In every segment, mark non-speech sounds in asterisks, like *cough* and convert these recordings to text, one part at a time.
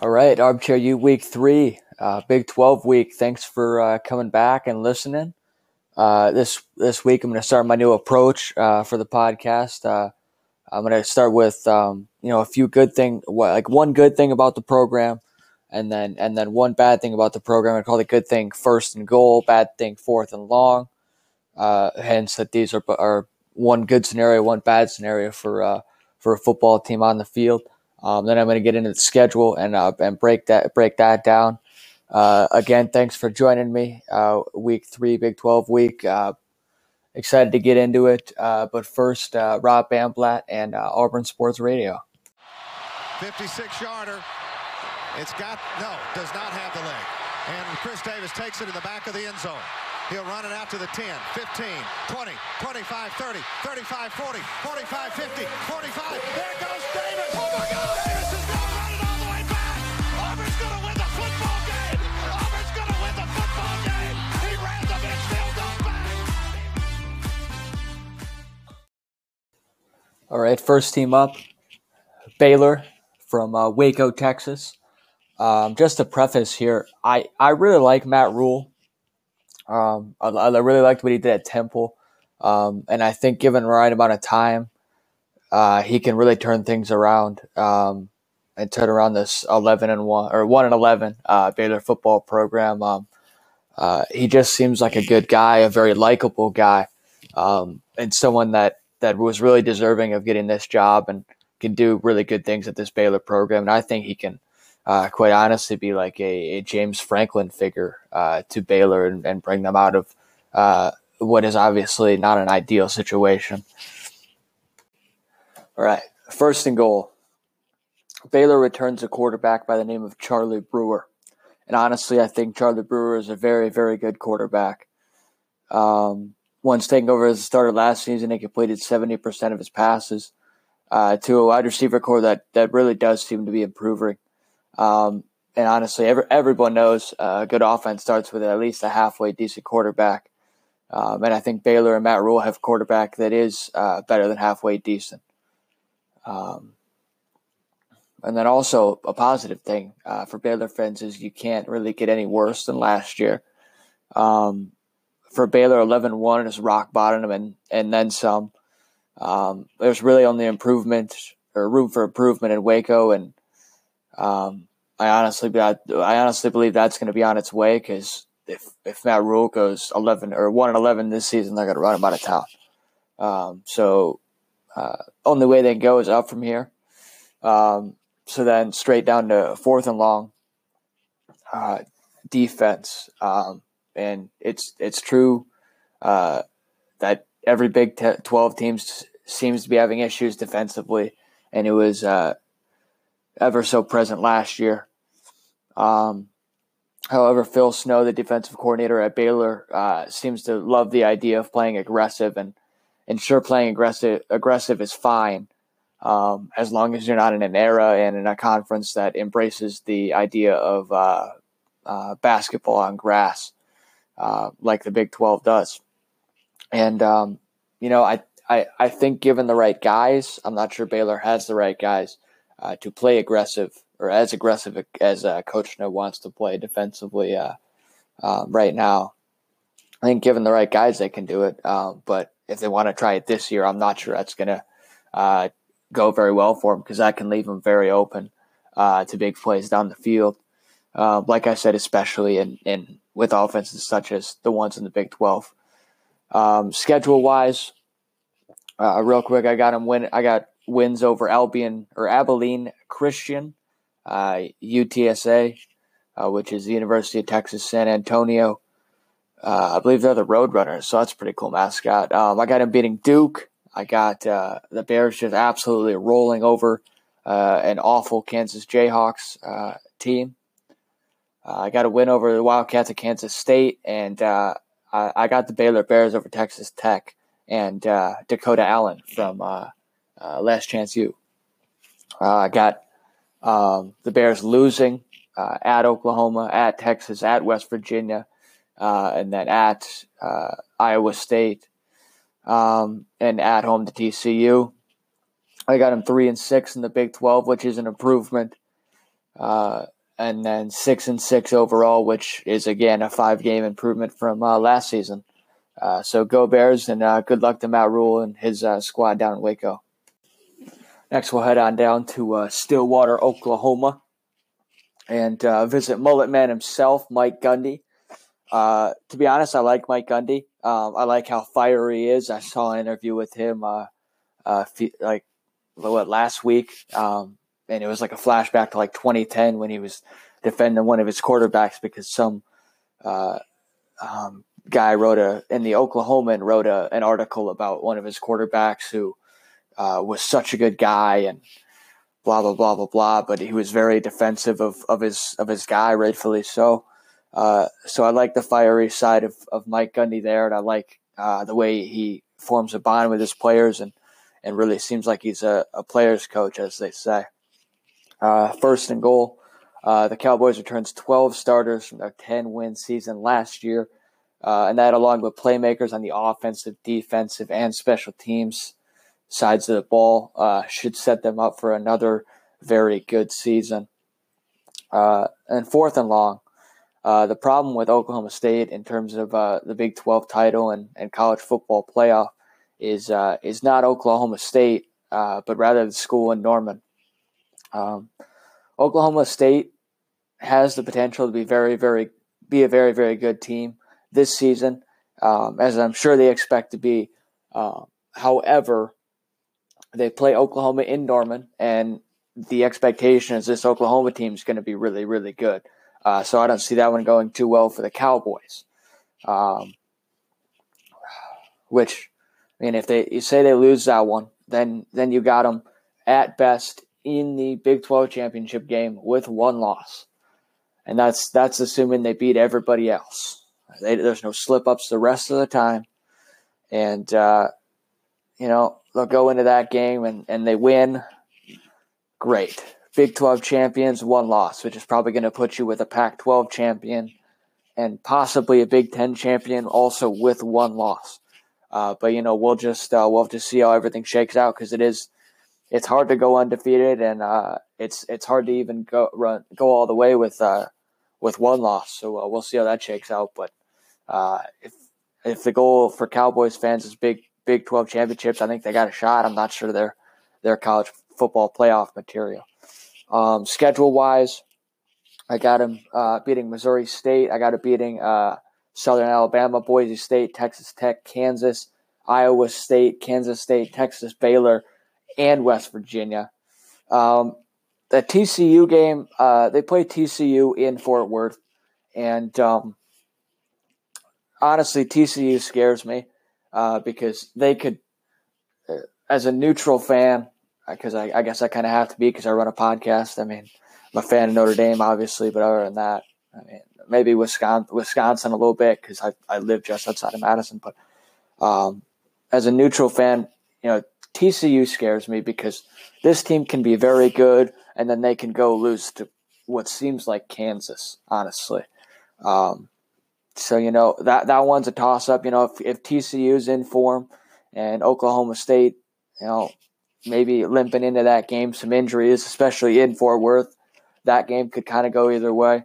All right, Armchair U week three, uh, Big 12 week. Thanks for uh, coming back and listening. Uh, this this week, I'm going to start my new approach uh, for the podcast. Uh, I'm going to start with um, you know a few good thing, like one good thing about the program, and then and then one bad thing about the program. I call the good thing first and goal, bad thing fourth and long. Uh, hence, that these are are one good scenario, one bad scenario for for a football team on the field. Um, then I'm going to get into the schedule and uh, and break that break that down. Uh, again, thanks for joining me. Uh, week three, Big Twelve week. Uh, excited to get into it. Uh, but first, uh, Rod Bramblett and Auburn Sports Radio. 56 yarder. It's got no, does not have the leg. And Chris Davis takes it in the back of the end zone. He'll run it out to the 10, 15, 20, 25, 30, 35, 40, 45, 50, 45. There goes Davis. All right, first team up, Baylor from uh, Waco, Texas. Um, just to preface here, I, I really like Matt Rhule. Um, I, I, really liked what he did at Temple. Um, and I think given the right amount of time, uh, he can really turn things around um, and turn around this 11 and 1 or 1 and 11 uh, Baylor football program. Um, uh, he just seems like a good guy, a very likable guy, um, and someone that, that was really deserving of getting this job and can do really good things at this Baylor program. And I think he can uh, quite honestly be like a, a James Franklin figure uh, to Baylor and, and, bring them out of what is obviously not an ideal situation. All right, first and goal. Baylor returns a quarterback by the name of Charlie Brewer. And honestly, I think Charlie Brewer is a very, very good quarterback. Um, once taking over as a starter last season, he completed 70% of his passes uh, to a wide receiver core that, that really does seem to be improving. Um, and honestly, every, everyone knows uh, a good offense starts with at least a halfway decent quarterback. Um, and I think Baylor and Matt Rhule have quarterback that is uh, better than halfway decent. Um, and then also a positive thing uh, for Baylor fans is you can't really get any worse than last year. Um, for Baylor, 11-1 is rock bottom and, and then some. Um, there's really only improvement or room for improvement in Waco and um, I honestly, I, I honestly believe that's going to be on its way because if if Matt Rhule goes eleven or one and eleven this season, they're going to run him out of town. Um, so uh, only way they can go is up from here. Um, so then straight down to fourth and long uh, defense, um, and it's it's true uh, that every Big Twelve team seems to be having issues defensively, and it was uh, ever so present last year. Um, however, Phil Snow, the defensive coordinator at Baylor, uh, seems to love the idea of playing aggressive, and and sure, playing aggressive aggressive is fine um, as long as you're not in an era and in a conference that embraces the idea of uh, uh, basketball on grass, uh, like the Big Twelve does. And um, you know, I, I I think given the right guys, I'm not sure Baylor has the right guys uh, to play aggressive or as aggressive as uh, Coach Snow wants to play defensively uh, um, right now. I think given the right guys, they can do it. Um, but if they want to try it this year, I'm not sure that's going to uh, go very well for them because that can leave them very open uh, to big plays down the field. Uh, like I said, especially in, in with offenses such as the ones in the Big 12. Um, schedule wise, uh, real quick, I got them win. I got wins over Albion or Abilene Christian, uh, UTSA, uh, which is the University of Texas San Antonio. Uh, I believe they're the Roadrunners, so that's a pretty cool mascot. Um, I got him beating Duke. I got uh, the Bears just absolutely rolling over uh, an awful Kansas Jayhawks uh, team. I got a win over the Wildcats of Kansas State, and I, I, got the Baylor Bears over Texas Tech and Dakota Allen from uh, last chance U. Uh, I got um, the Bears losing uh, at Oklahoma, at Texas, at West Virginia, uh, and then at uh, Iowa State, um, and at home to TCU. I got him three and six in the Big Twelve, which is an improvement. uh, and then six and six overall, which is again a five game improvement from uh, last season. Uh, so go Bears, and uh, good luck to Matt Rhule and his squad down in Waco. Next, we'll head on down to Stillwater, Oklahoma, and visit Mullet Man himself, Mike Gundy. Uh, to be honest, I like Mike Gundy. Um, I like how fiery he is. I saw an interview with him, uh, uh, like what last week, um, and it was like a flashback to like 2010 when he was defending one of his quarterbacks because some uh, um, guy wrote a in the Oklahoman wrote a, an article about one of his quarterbacks who uh, was such a good guy and blah blah blah blah blah. But he was very defensive of, of his of his guy, rightfully so. Uh, so I like the fiery side of, of Mike Gundy there, and I like uh, the way he forms a bond with his players and and really seems like he's a, a player's coach, as they say. Uh, first and goal. Uh, the Cowboys returns 12 starters from their 10 win season last year uh, and that, along with playmakers on the offensive, defensive, and special teams sides of the ball, uh, should set them up for another very good season. Uh, and fourth and long, uh, the problem with Oklahoma State in terms of uh, the Big 12 title and, and college football playoff is uh, is not Oklahoma State, but rather the school in Norman. Um, Oklahoma State has the potential to be very, very be a very, very good team this season, um, as I'm sure they expect to be. Uh, however, they play Oklahoma in Norman, and the expectation is this Oklahoma team is going to be really, really good. Uh, so I don't see that one going too well for the Cowboys. Um, which, I mean, if they you say they lose that one, then then you got them at best in the Big 12 championship game with one loss, and that's that's assuming they beat everybody else. They, there's no slip ups the rest of the time. And, uh, you know, they'll go into that game and, and they win. Great. Big 12 champions, one loss, which is probably going to put you with a Pac 12 champion and possibly a Big 10 champion also with one loss. Uh, but, you know, we'll just, uh, we'll have to see how everything shakes out because it is, it's hard to go undefeated and, uh, it's, it's hard to even go run, go all the way with, uh, with one loss. So uh, we'll see how that shakes out. But uh, if if the goal for Cowboys fans is big Big Twelve championships, I think they got a shot. I'm not sure they're they're college football playoff material. Um, schedule wise, I got them uh, beating Missouri State. I got it beating uh, Southern Alabama, Boise State, Texas Tech, Kansas, Iowa State, Kansas State, Texas, Baylor, and West Virginia. Um, the TCU game, uh, they play TCU in Fort Worth, and um, honestly, TCU scares me uh, because they could, uh, as a neutral fan, because I, I, guess I kind of have to be because I run a podcast. I mean, I'm a fan of Notre Dame, obviously, but other than that, I mean, maybe Wisconsin, Wisconsin a little bit because I, I live just outside of Madison. But um, as a neutral fan, you know, TCU scares me because this team can be very good and then they can go lose to what seems like Kansas, honestly. Um, so you know that that one's a toss up. You know, if if TCU's in form and Oklahoma State, you know, maybe limping into that game, some injuries, especially in Fort Worth, that game could kind of go either way.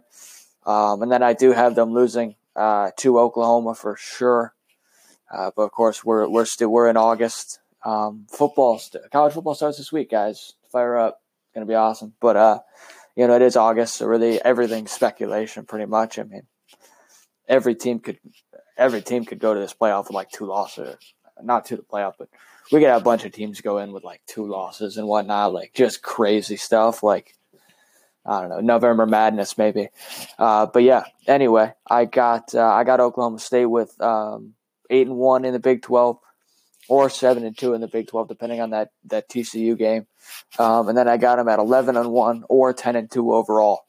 Um, and then I do have them losing uh, to Oklahoma for sure. Uh, but of course, we're we're still we're in August. Um, football, st- college football starts this week, guys. Fire up, it's gonna be awesome. But uh, you know, it is August, so really everything's speculation, pretty much. I mean, every team could every team could go to this playoff with like two losses. Not to the playoff, but we could have a bunch of teams go in with like two losses and whatnot, like just crazy stuff. Like I don't know, November Madness maybe. Uh, but yeah, anyway, I got uh, I got Oklahoma State with um, eight and one in the Big Twelve, or seven and two in the Big Twelve, depending on that that TCU game. Um, and then I got them at eleven and one or ten and two overall,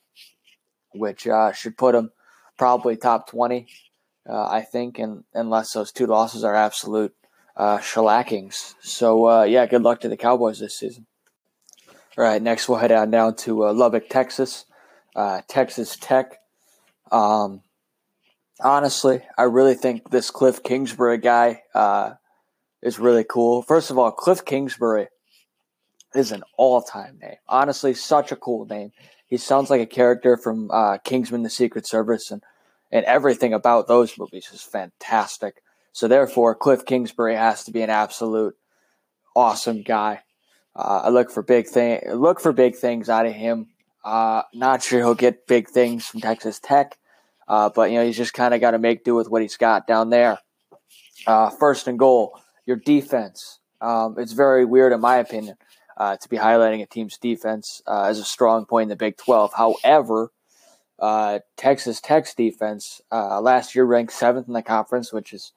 which uh, should put them probably top 20, uh, I think, and unless those two losses are absolute uh, shellackings. So, uh, yeah, good luck to the Cowboys this season. All right, next we'll head on down to uh, Lubbock, Texas, uh, Texas Tech. Um, honestly, I really think this Cliff Kingsbury guy uh, is really cool. First of all, Cliff Kingsbury is an all time name. Honestly, such a cool name. he sounds like a character from uh, Kingsman: The Secret Service, and and everything about those movies is fantastic. So therefore, Cliff Kingsbury has to be an absolute awesome guy. Uh, I look for big thing. Look for big things out of him. Uh, not sure he'll get big things from Texas Tech, uh, but you know he's just kind of got to make do with what he's got down there. Uh, first and goal, your defense. Um, it's very weird, in my opinion, uh, to be highlighting a team's defense uh, as a strong point in the Big 12. However, Texas Tech's defense last year ranked seventh in the conference, which is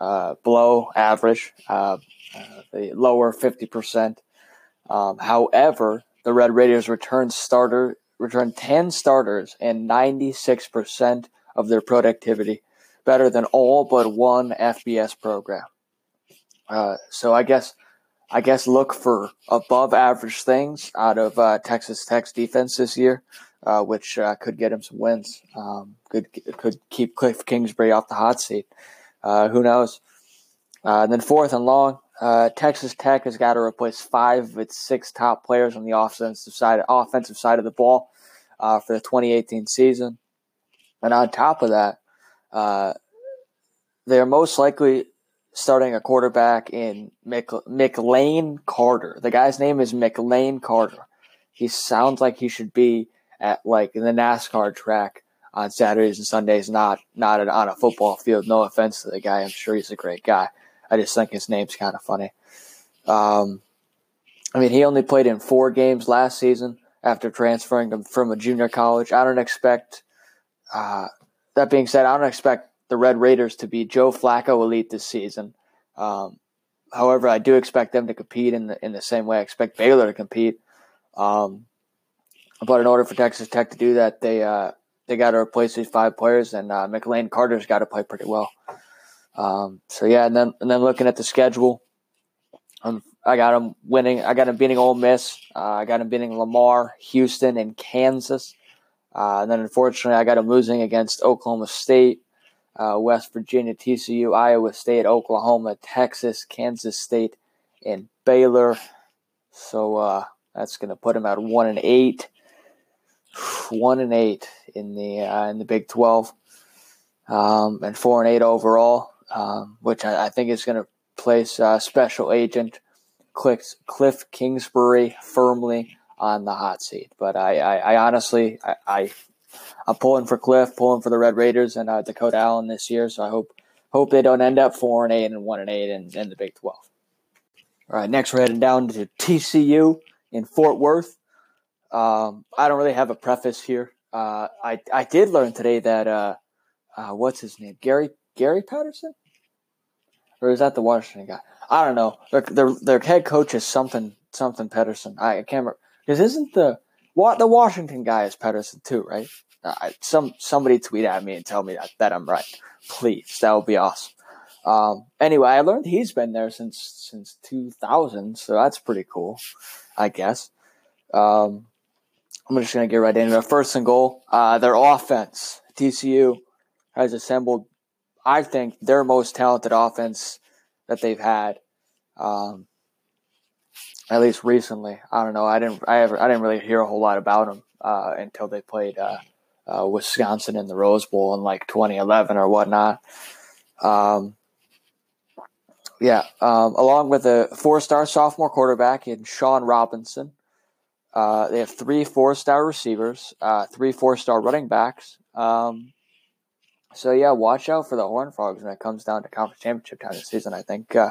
below average uh, the lower 50%. Um, however, the Red Raiders returned starter returned 10 starters and 96% of their productivity, better than all but one FBS program. Uh, so I guess I guess look for above average things out of uh, Texas Tech's defense this year, uh, which uh, could get him some wins. Um, could could keep Cliff Kingsbury off the hot seat. Uh, who knows? Uh, and then fourth and long, uh, Texas Tech has got to replace five of its six top players on the offensive side, offensive side of the ball uh, for the 2018 season. And on top of that, uh, they're most likely starting a quarterback in Mc, McLane Carter. The guy's name is McLane Carter. He sounds like he should be at like the NASCAR track on Saturdays and Sundays, not not on a football field. No offense to the guy, I'm sure he's a great guy. I just think his name's kind of funny. Um, I mean, he only played in four games last season after transferring from a junior college. I don't expect. Uh, that being said, I don't expect the Red Raiders to be Joe Flacco elite this season. Um, however, I do expect them to compete in the in the same way I expect Baylor to compete. Um, but in order for Texas Tech to do that, they uh, they got to replace these five players, and uh, McLane Carter's got to play pretty well. Um, so yeah, and then and then looking at the schedule, um, I got them winning. I got them beating Ole Miss. Uh, I got them beating Lamar, Houston, and Kansas. Uh, and then unfortunately, I got them losing against Oklahoma State, uh, West Virginia, TCU, Iowa State, Oklahoma, Texas, Kansas State, and Baylor. So uh, that's going to put them at one and eight. One and eight in the uh, in the Big Twelve, um, and four and eight overall um, which I, I, think is going to place uh, special agent Cliff, Cliff Kingsbury firmly on the hot seat. But I, I, I honestly, I, I, am pulling for Cliff, pulling for the Red Raiders and uh, Dakota Allen this year. So I hope hope they don't end up four and eight and one and eight in, in the Big Twelve. All right, next we're heading down to TCU in Fort Worth. Um, I don't really have a preface here. Uh, I I did learn today that uh, uh, what's his name, Gary Gary Patterson, or is that the Washington guy? I don't know. Their their, their head coach is something something Patterson. I, I can't remember because isn't the what the Washington guy is Patterson too, right? Uh, some somebody tweet at me and tell me that, that I'm right, please. That would be awesome. Um, anyway, I learned he's been there since since 2000, so that's pretty cool, I guess. Um, I'm just gonna get right into it. First and goal, uh, their offense. TCU has assembled I think their most talented offense that they've had, um, at least recently. I don't know. I didn't. I ever. I didn't really hear a whole lot about them uh, until they played uh, uh, Wisconsin in the Rose Bowl in like 2011 or whatnot. Um, yeah, um, along with a four-star sophomore quarterback in Shawn Robinson. Uh, they have three four-star receivers, uh, three four-star running backs. Um, so yeah, watch out for the Horn Frogs when it comes down to conference championship time this season. I think, uh,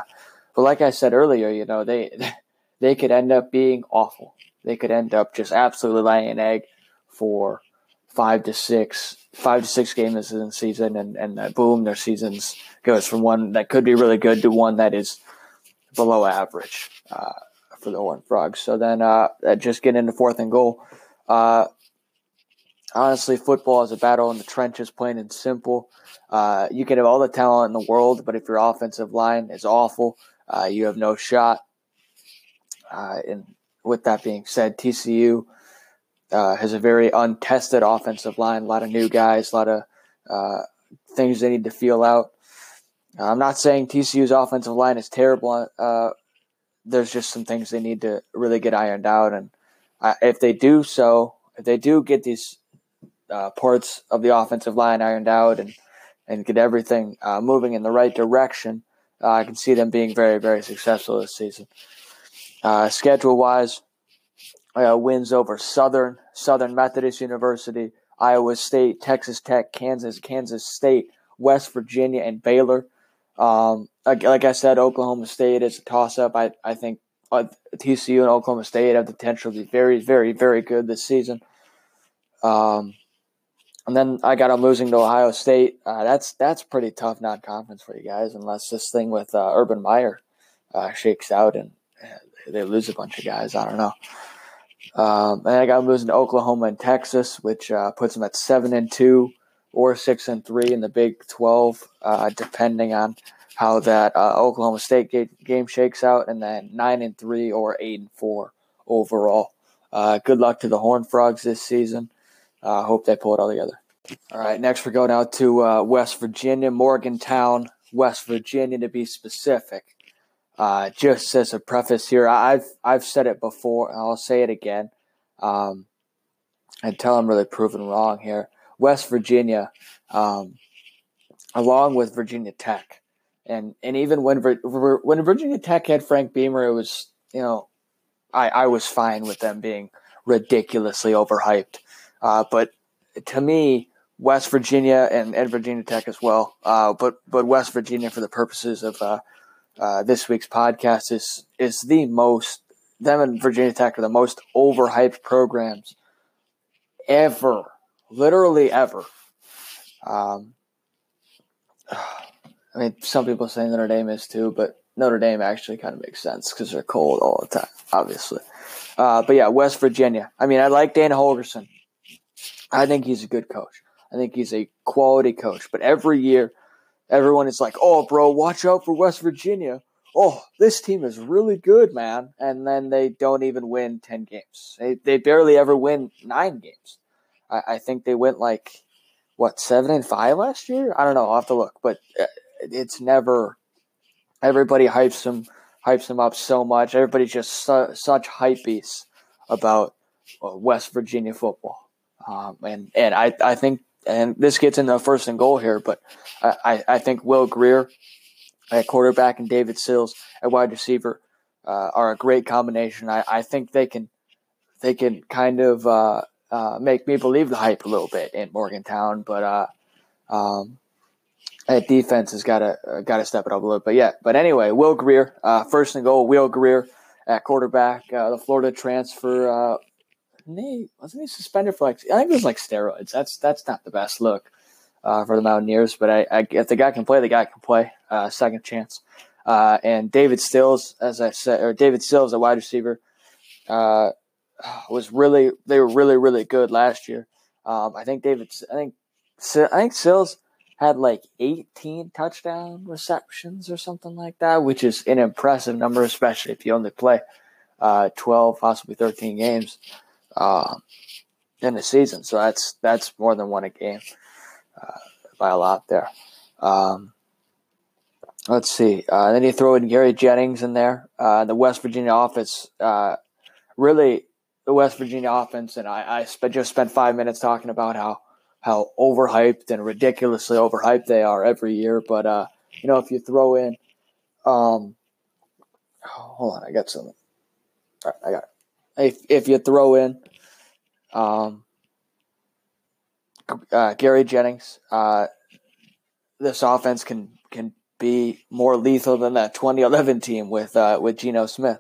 but like I said earlier, you know they *laughs* they could end up being awful. They could end up just absolutely laying an egg for five to six five to six games in season, and and uh, boom, their seasons goes from one that could be really good to one that is below average uh, for the Horn Frogs. So then, uh, just get into fourth and goal. Uh, honestly, football is a battle in the trenches, plain and simple. Uh, you can have all the talent in the world, but if your offensive line is awful, uh, you have no shot. Uh, and with that being said, TCU uh, has a very untested offensive line, a lot of new guys, a lot of uh, things they need to feel out. I'm not saying TCU's offensive line is terrible. Uh, there's just some things they need to really get ironed out, and if they do so, if they do get these uh, parts of the offensive line ironed out and and get everything uh, moving in the right direction, uh, I can see them being very very successful this season. Uh, schedule wise, uh, wins over Southern, Southern Methodist University, Iowa State, Texas Tech, Kansas, Kansas State, West Virginia, and Baylor. Um, like, like, I said, Oklahoma State is a toss up. I, I think uh, TCU and Oklahoma State have the potential to be very, very, very good this season. Um, and then I got them losing to Ohio State. Uh, that's that's pretty tough non-conference for you guys, unless this thing with uh, Urban Meyer uh, shakes out and they lose a bunch of guys. I don't know. Um, and I got them losing to Oklahoma and Texas, which uh, puts them at seven and two or six and three in the Big Twelve, uh, depending on how that uh, Oklahoma State game shakes out, and then nine and three or eight and four overall. Uh, good luck to the Horn Frogs this season. I uh, hope they pull it all together. All right, next we're going out to uh, West Virginia, Morgantown, West Virginia to be specific. Uh, just as a preface here, I've I've said it before, and I'll say it again, um, until I'm really proven wrong here. West Virginia, um, along with Virginia Tech, and and even when when Virginia Tech had Frank Beamer, it was you know, I I was fine with them being ridiculously overhyped, uh, but to me, West Virginia and, and Virginia Tech as well, uh, but but West Virginia for the purposes of uh, uh, this week's podcast is is the most them and Virginia Tech are the most overhyped programs ever, literally ever. Um, I mean, some people say Notre Dame is too, but Notre Dame actually kind of makes sense because they're cold all the time, obviously. Uh, but yeah, West Virginia. I mean, I like Dana Holgorsen. I think he's a good coach. I think he's a quality coach. But every year, everyone is like, "Oh, bro, watch out for West Virginia." Oh, this team is really good, man. And then they don't even win ten games. They they barely ever win nine games. I, I think they went like what seven and five last year. I don't know. I'll have to look, but uh, it's never. Everybody hypes them hypes them up so much. Everybody's just su- such hype beasts about uh, West Virginia football. Um, and and I, I think and this gets into first and goal here, but I, I think Will Grier at quarterback and David Sills at wide receiver uh, are a great combination. I, I think they can they can kind of uh, uh, make me believe the hype a little bit in Morgantown, but uh, um, that defense has got to uh, got to step it up a little bit. Yeah, but anyway, Will Grier, uh, first and goal. Will Grier at quarterback, the Florida transfer he, wasn't he suspended for like I think it was like steroids. That's that's not the best look uh, for the Mountaineers. But I, I, if the guy can play, the guy can play. Uh, second chance. Uh, and David Stills, as I said, or David Sills, a wide receiver, uh, was really they were really really good last year. Um, I think David, I think I think Sills had like 18 touchdown receptions or something like that, which is an impressive number, especially if you only play uh, 12, possibly 13 games uh, in a season. So that's that's more than one a game uh, by a lot there. Um, let's see. Uh, then you throw in Gary Jennings in there. Uh, the West Virginia offense, uh, really, the West Virginia offense, and I, I just spent five minutes talking about how how overhyped and ridiculously overhyped they are every year. But uh, you know, if you throw in, um, hold on, I got some. Right, I got if if you throw in um, uh, Gary Jennings, uh, this offense can can be more lethal than that 2011 team with uh, with Geno Smith.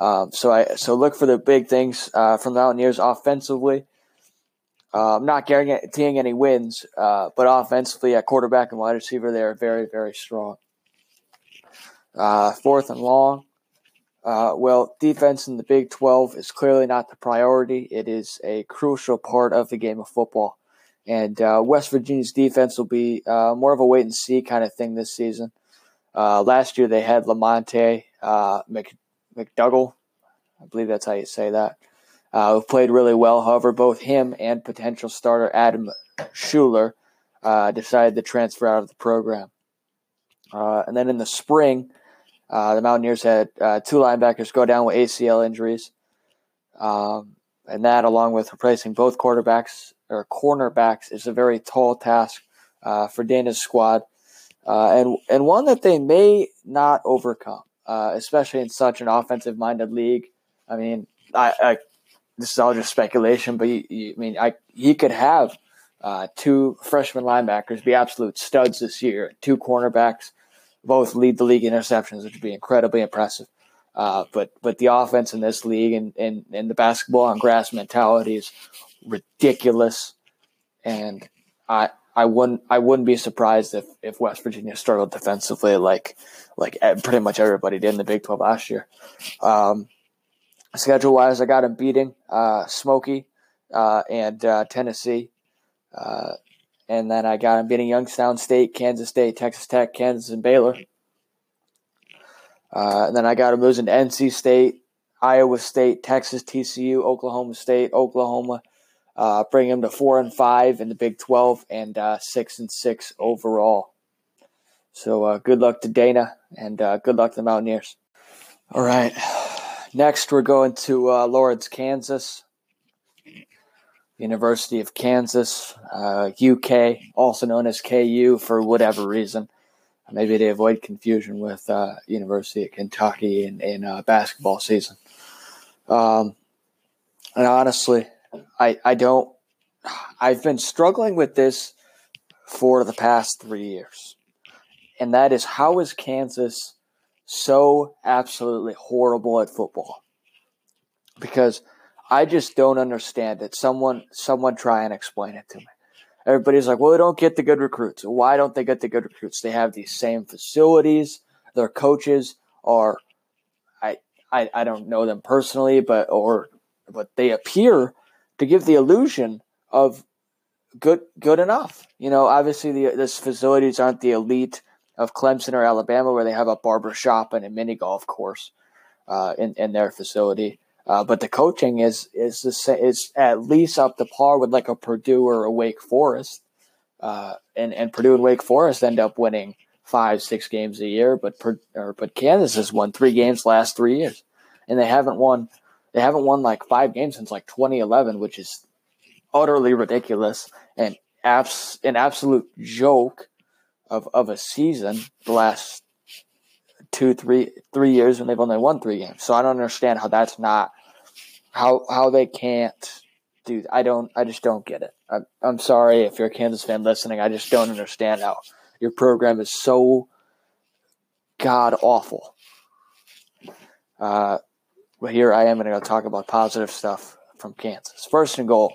Um, so I so look for the big things uh, from the Mountaineers offensively. Uh, I'm not guaranteeing any wins, uh, but offensively at quarterback and wide receiver, they are very very strong. fourth and long. Uh, well, defense in the Big 12 is clearly not the priority. It is a crucial part of the game of football. And uh, West Virginia's defense will be uh, more of a wait and see kind of thing this season. Uh, last year they had Lamonte uh, Mc, McDougle, I believe that's how you say that, uh, who played really well. However, both him and potential starter Adam Shuler decided to transfer out of the program. and then in the spring, uh, the Mountaineers had uh, two linebackers go down with ACL injuries. Um, and that, along with replacing both quarterbacks or cornerbacks, is a very tall task uh, for Dana's squad, uh, and and one that they may not overcome, uh, especially in such an offensive-minded league. I mean, I, I this is all just speculation, but you, I mean, I he could have uh, two freshman linebackers be absolute studs this year, two cornerbacks both lead the league in interceptions, which would be incredibly impressive. Uh, but but the offense in this league and, and, and the basketball on grass mentality is ridiculous, and I I wouldn't I wouldn't be surprised if, if West Virginia struggled defensively like like pretty much everybody did in the Big Twelve last year. Um, schedule wise, I got them beating uh, Smoky uh, and uh, Tennessee. Uh, and then I got them beating Youngstown State, Kansas State, Texas Tech, Kansas, and Baylor. Uh, and then I got them losing to NC State, Iowa State, Texas, TCU, Oklahoma State, Oklahoma. Uh, bring them to four and five in the Big Twelve and six and six overall. So good luck to Dana and good luck to the Mountaineers. All right, next we're going to uh, Lawrence, Kansas. University of Kansas, uh, UK, also known as KU for whatever reason. Maybe they avoid confusion with uh, University of Kentucky in, in uh, basketball season. Um, and honestly, I, I don't, I've been struggling with this for the past three years. And that is how is Kansas so absolutely horrible at football? Because – I just don't understand it. Someone, someone try and explain it to me. Everybody's like, well, they don't get the good recruits. Why don't they get the good recruits? They have these same facilities. Their coaches are, I, I, I don't know them personally, but or, but they appear to give the illusion of good, good enough. You know, obviously the this facilities aren't the elite of Clemson or Alabama, where they have a barber shop and a mini golf course uh, in in their facility. Uh, but the coaching is is the, is at least up to par with like a Purdue or a Wake Forest, uh, and and Purdue and Wake Forest end up winning five six games a year, but or, but Kansas has won three games last three years, and they haven't won they haven't won like five games since like 2011, which is utterly ridiculous and abs an absolute joke of of a season. The last two, three, three years when they've only won three games. So I don't understand how that's not how how they can't do. I don't. I just don't get it. I'm, I'm sorry if you're a Kansas fan listening. I just don't understand how your program is so god awful. Uh, but here I am going to talk about positive stuff from Kansas. First and goal.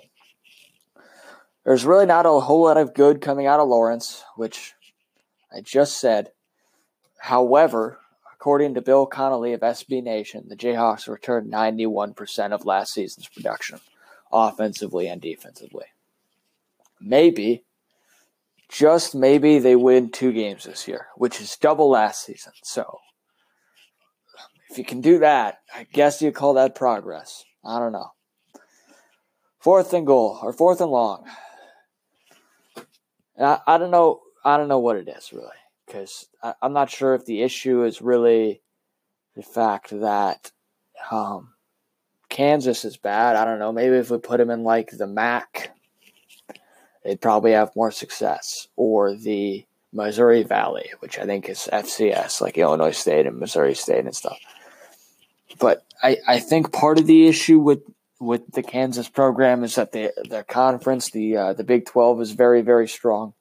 There's really not a whole lot of good coming out of Lawrence, which I just said. However, According to Bill Connelly of SB Nation, the Jayhawks returned 91% of last season's production, offensively and defensively. Maybe, just maybe, they win two games this year, which is double last season. So, if you can do that, I guess you call that progress. I don't know. Fourth and goal, or fourth and long. I, I don't know. I don't know what it is really because I'm not sure if the issue is really the fact that um, Kansas is bad. I don't know. Maybe if we put them in like the MAC, they'd probably have more success, or the Missouri Valley, which I think is FCS, like Illinois State and Missouri State and stuff. But I, I think part of the issue with with the Kansas program is that the their conference, the uh, the Big Twelve, is very very strong.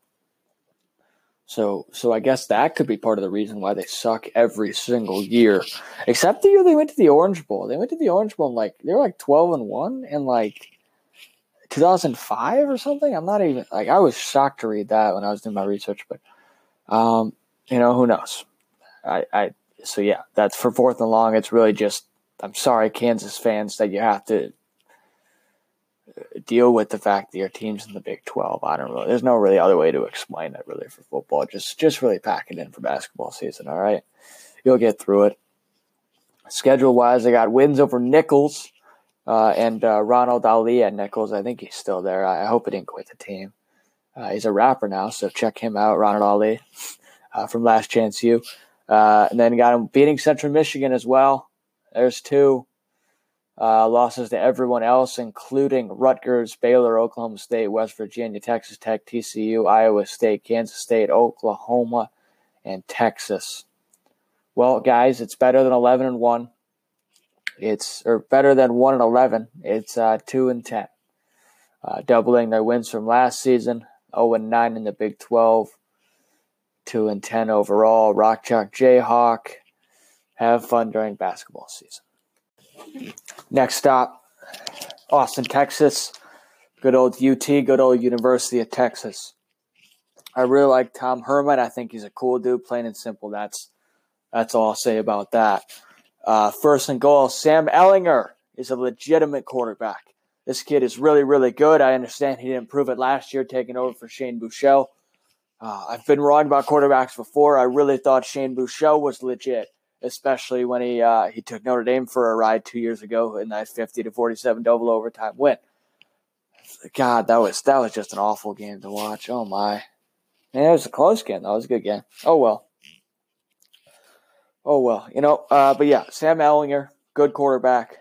So, so I guess that could be part of the reason why they suck every single year, except the year they went to the Orange Bowl. They went to the Orange Bowl and like they were like twelve and one in like 2005 or something. I'm not even like I was shocked to read that when I was doing my research, but um, you know who knows. I, I so yeah, that's for fourth and long. It's really just I'm sorry, Kansas fans, that you have to deal with the fact that your team's in the Big Twelve. I don't really. There's no really other way to explain it really for football. Just just really pack it in for basketball season. All right, you'll get through it. Schedule wise, I got wins over Nicholls uh, and uh, Ronald Ollie at Nicholls. I think he's still there. I, I hope he didn't quit the team. Uh, he's a rapper now, so check him out, Ronald Ollie uh, from Last Chance U. Uh, and then got him beating Central Michigan as well. There's two. Uh, losses to everyone else, including Rutgers, Baylor, Oklahoma State, West Virginia, Texas Tech, TCU, Iowa State, Kansas State, Oklahoma, and Texas. Well, guys, it's better than 11 and 1. It's or better than 1 and 11. It's uh, 2 and 10. Uh, doubling their wins from last season, 0 and 9 in the Big 12, 2 and 10 overall. Rock Chalk Jayhawk. Have fun during basketball season. Next stop, Austin, Texas. Good old UT, good old University of Texas. I really like Tom Herman. I think he's a cool dude, plain and simple. That's that's all I'll say about that. Uh, first and goal, Sam Ehlinger is a legitimate quarterback. This kid is really, really good. I understand he didn't prove it last year, taking over for Shane Buechele. Uh, I've been wrong about quarterbacks before. I really thought Shane Buechele was legit especially when he uh, he took Notre Dame for a ride two years ago in that fifty to forty seven double overtime win. God, that was that was just an awful game to watch. Oh my, man, it was a close game. That was a good game. Oh well. Oh well, you know. Uh, but yeah, Sam Ehlinger, good quarterback.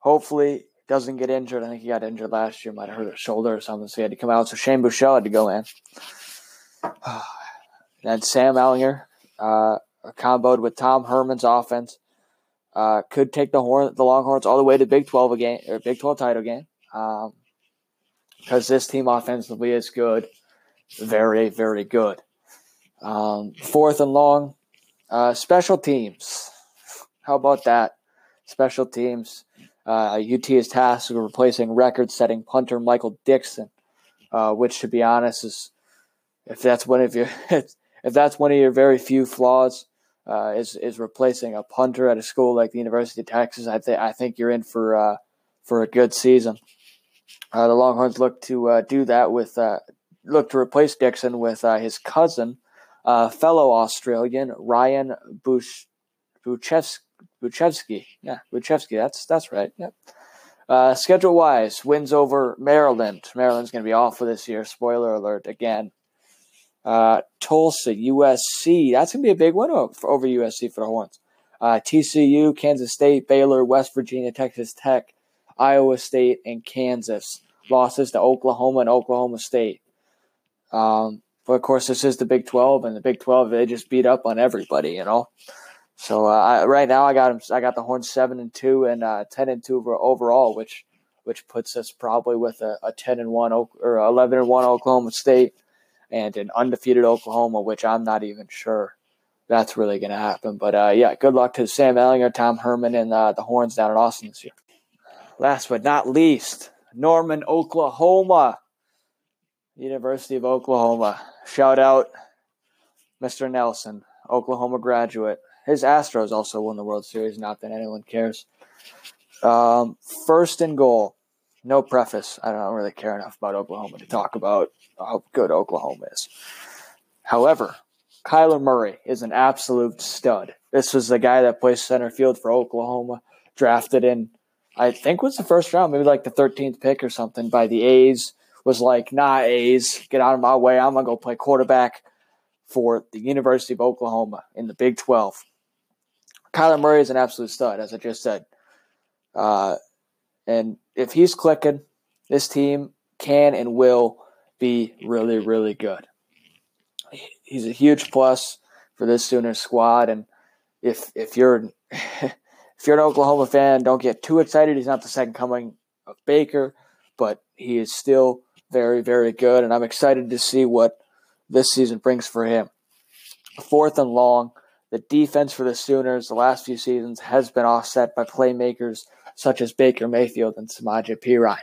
Hopefully doesn't get injured. I think he got injured last year. Might have hurt his shoulder or something, so he had to come out. So Shane Buechele had to go in. *sighs* and Sam Ehlinger, uh, comboed with Tom Herman's offense, uh, could take the horn, the Longhorns all the way to Big Twelve again or Big Twelve title game. Because um, this team offensively is good, very very good. Um, fourth and long, uh, special teams. How about that? Special teams. Uh, UT is tasked with replacing record-setting punter Michael Dixon, uh, which, to be honest, is if that's one of your *laughs* if that's one of your very few flaws, uh, is is replacing a punter at a school like the University of Texas, I think I think you're in for uh, for a good season. Uh, the Longhorns look to uh, do that with uh, look to replace Dixon with uh, his cousin, fellow Australian Ryan Bush Bujcevski. Yeah, Bujcevski. That's that's right. Yep. schedule wise, wins over Maryland. Maryland's going to be for this year. Spoiler alert again. Uh, Tulsa, USC. That's going to be a big win over USC for the Horns. Uh, TCU, Kansas State, Baylor, West Virginia, Texas Tech, Iowa State, and Kansas. Losses to Oklahoma and Oklahoma State. Um, but of course, this is the Big 12, and the Big 12 they just beat up on everybody, you know. So uh, I, right now, I got them. I got the Horns seven and two and uh, ten and two overall, which which puts us probably with a, a ten and one or eleven and one Oklahoma State and an undefeated Oklahoma, which I'm not even sure that's really going to happen. But uh, yeah, good luck to Sam Ehlinger, Tom Herman, and uh, the Horns down in Austin this year. Last but not least, Norman, Oklahoma, University of Oklahoma. Shout out, Mr. Nelson, Oklahoma graduate. His Astros also won the World Series. Not that anyone cares. Um, first and goal. No preface. I don't really care enough about Oklahoma to talk about how good Oklahoma is. However, Kyler Murray is an absolute stud. This was the guy that plays center field for Oklahoma, drafted in, I think was the first round, maybe like the 13th pick or something by the A's. Was like, nah, A's, get out of my way. I'm going to go play quarterback for the University of Oklahoma in the Big 12. Kyler Murray is an absolute stud, as I just said. Uh, and if he's clicking, this team can and will be really, really good. He's a huge plus for this Sooner squad, and if if you're *laughs* if you're an Oklahoma fan, don't get too excited. He's not the second coming of Baker, but he is still very, very good, and I'm excited to see what this season brings for him. Fourth and long, the defense for the Sooners the last few seasons has been offset by playmakers such as Baker Mayfield and Samaje Perine.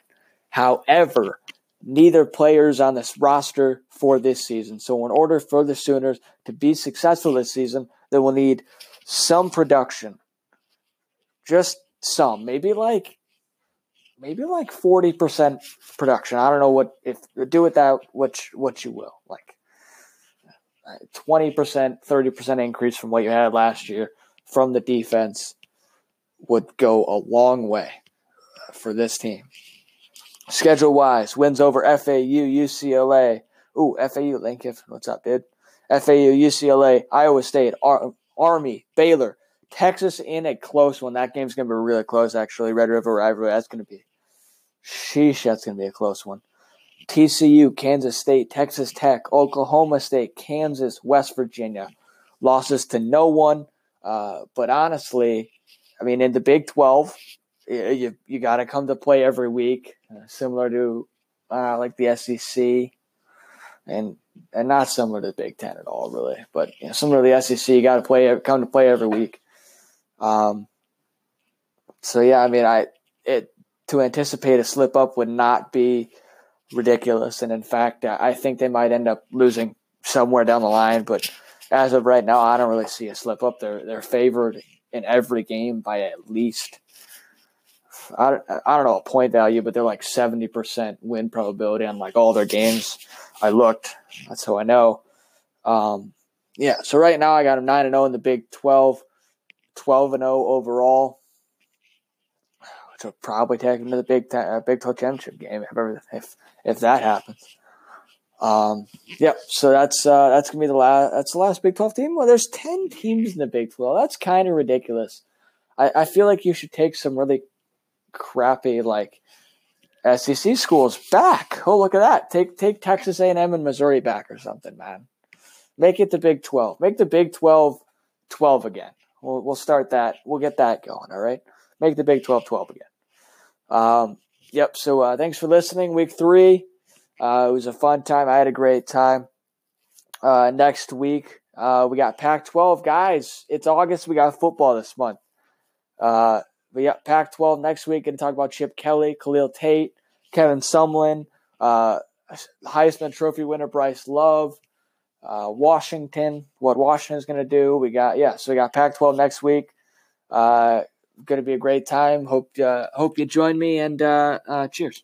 However, neither players on this roster for this season. So, in order for the Sooners to be successful this season, they will need some production. Just some, maybe like maybe like 40% production. I don't know what if do with that what what you will. Like uh, 20%, 30% increase from what you had last year from the defense would go a long way for this team. Schedule wise, wins over FAU, UCLA. Ooh, FAU, Lincoln. What's up, dude? FAU, UCLA, Iowa State, Ar- Army, Baylor, Texas in a close one. That game's going to be really close, actually. Red River rivalry. That's going to be, sheesh, that's going to be a close one. TCU, Kansas State, Texas Tech, Oklahoma State, Kansas, West Virginia. Losses to no one. Uh, but honestly, I mean, in the Big 12, you, you got to come to play every week, uh, similar to uh, like the SEC and and not similar to the Big Ten at all, really. But you know, similar to the SEC, you got to play, come to play every week. Um, so yeah, I mean, I it to anticipate a slip up would not be ridiculous, and in fact, I think they might end up losing somewhere down the line. But as of right now, I don't really see a slip up. They're they're favored in every game by at least I don't, I don't know a point value, but they're like seventy percent win probability on like all their games. I looked, that's how I know. Um, yeah, so right now I got them nine and zero oh in the Big 12, 12 and zero oh overall. Which will probably take them to the Big uh, Big Twelve championship game if if if that happens. Um, yep. So that's uh, that's gonna be the last. That's the last Big Twelve team. Well, there's ten teams in the Big Twelve. That's kind of ridiculous. I, I feel like you should take some really crappy like SEC schools back. Oh, look at that! Take take Texas A and Missouri back or something, man. Make it the Big Twelve. Make the Big 12 12 again. We'll we'll start that. We'll get that going. All right. Make the Big 12 12 again. Um, yep. So uh, thanks for listening. Week three. Uh, it was a fun time. I had a great time. Uh, next week, uh, we got Pac 12. Guys, it's August. We got football this month. Uh, we got Pac 12 next week. Going to talk about Chip Kelly, Khalil Tate, Kevin Sumlin, uh, Heisman Trophy winner Bryce Love, uh, Washington, what Washington is going to do. We got, yeah, so we got Pac 12 next week. Going to be a great time. Hope, hope you join me and cheers.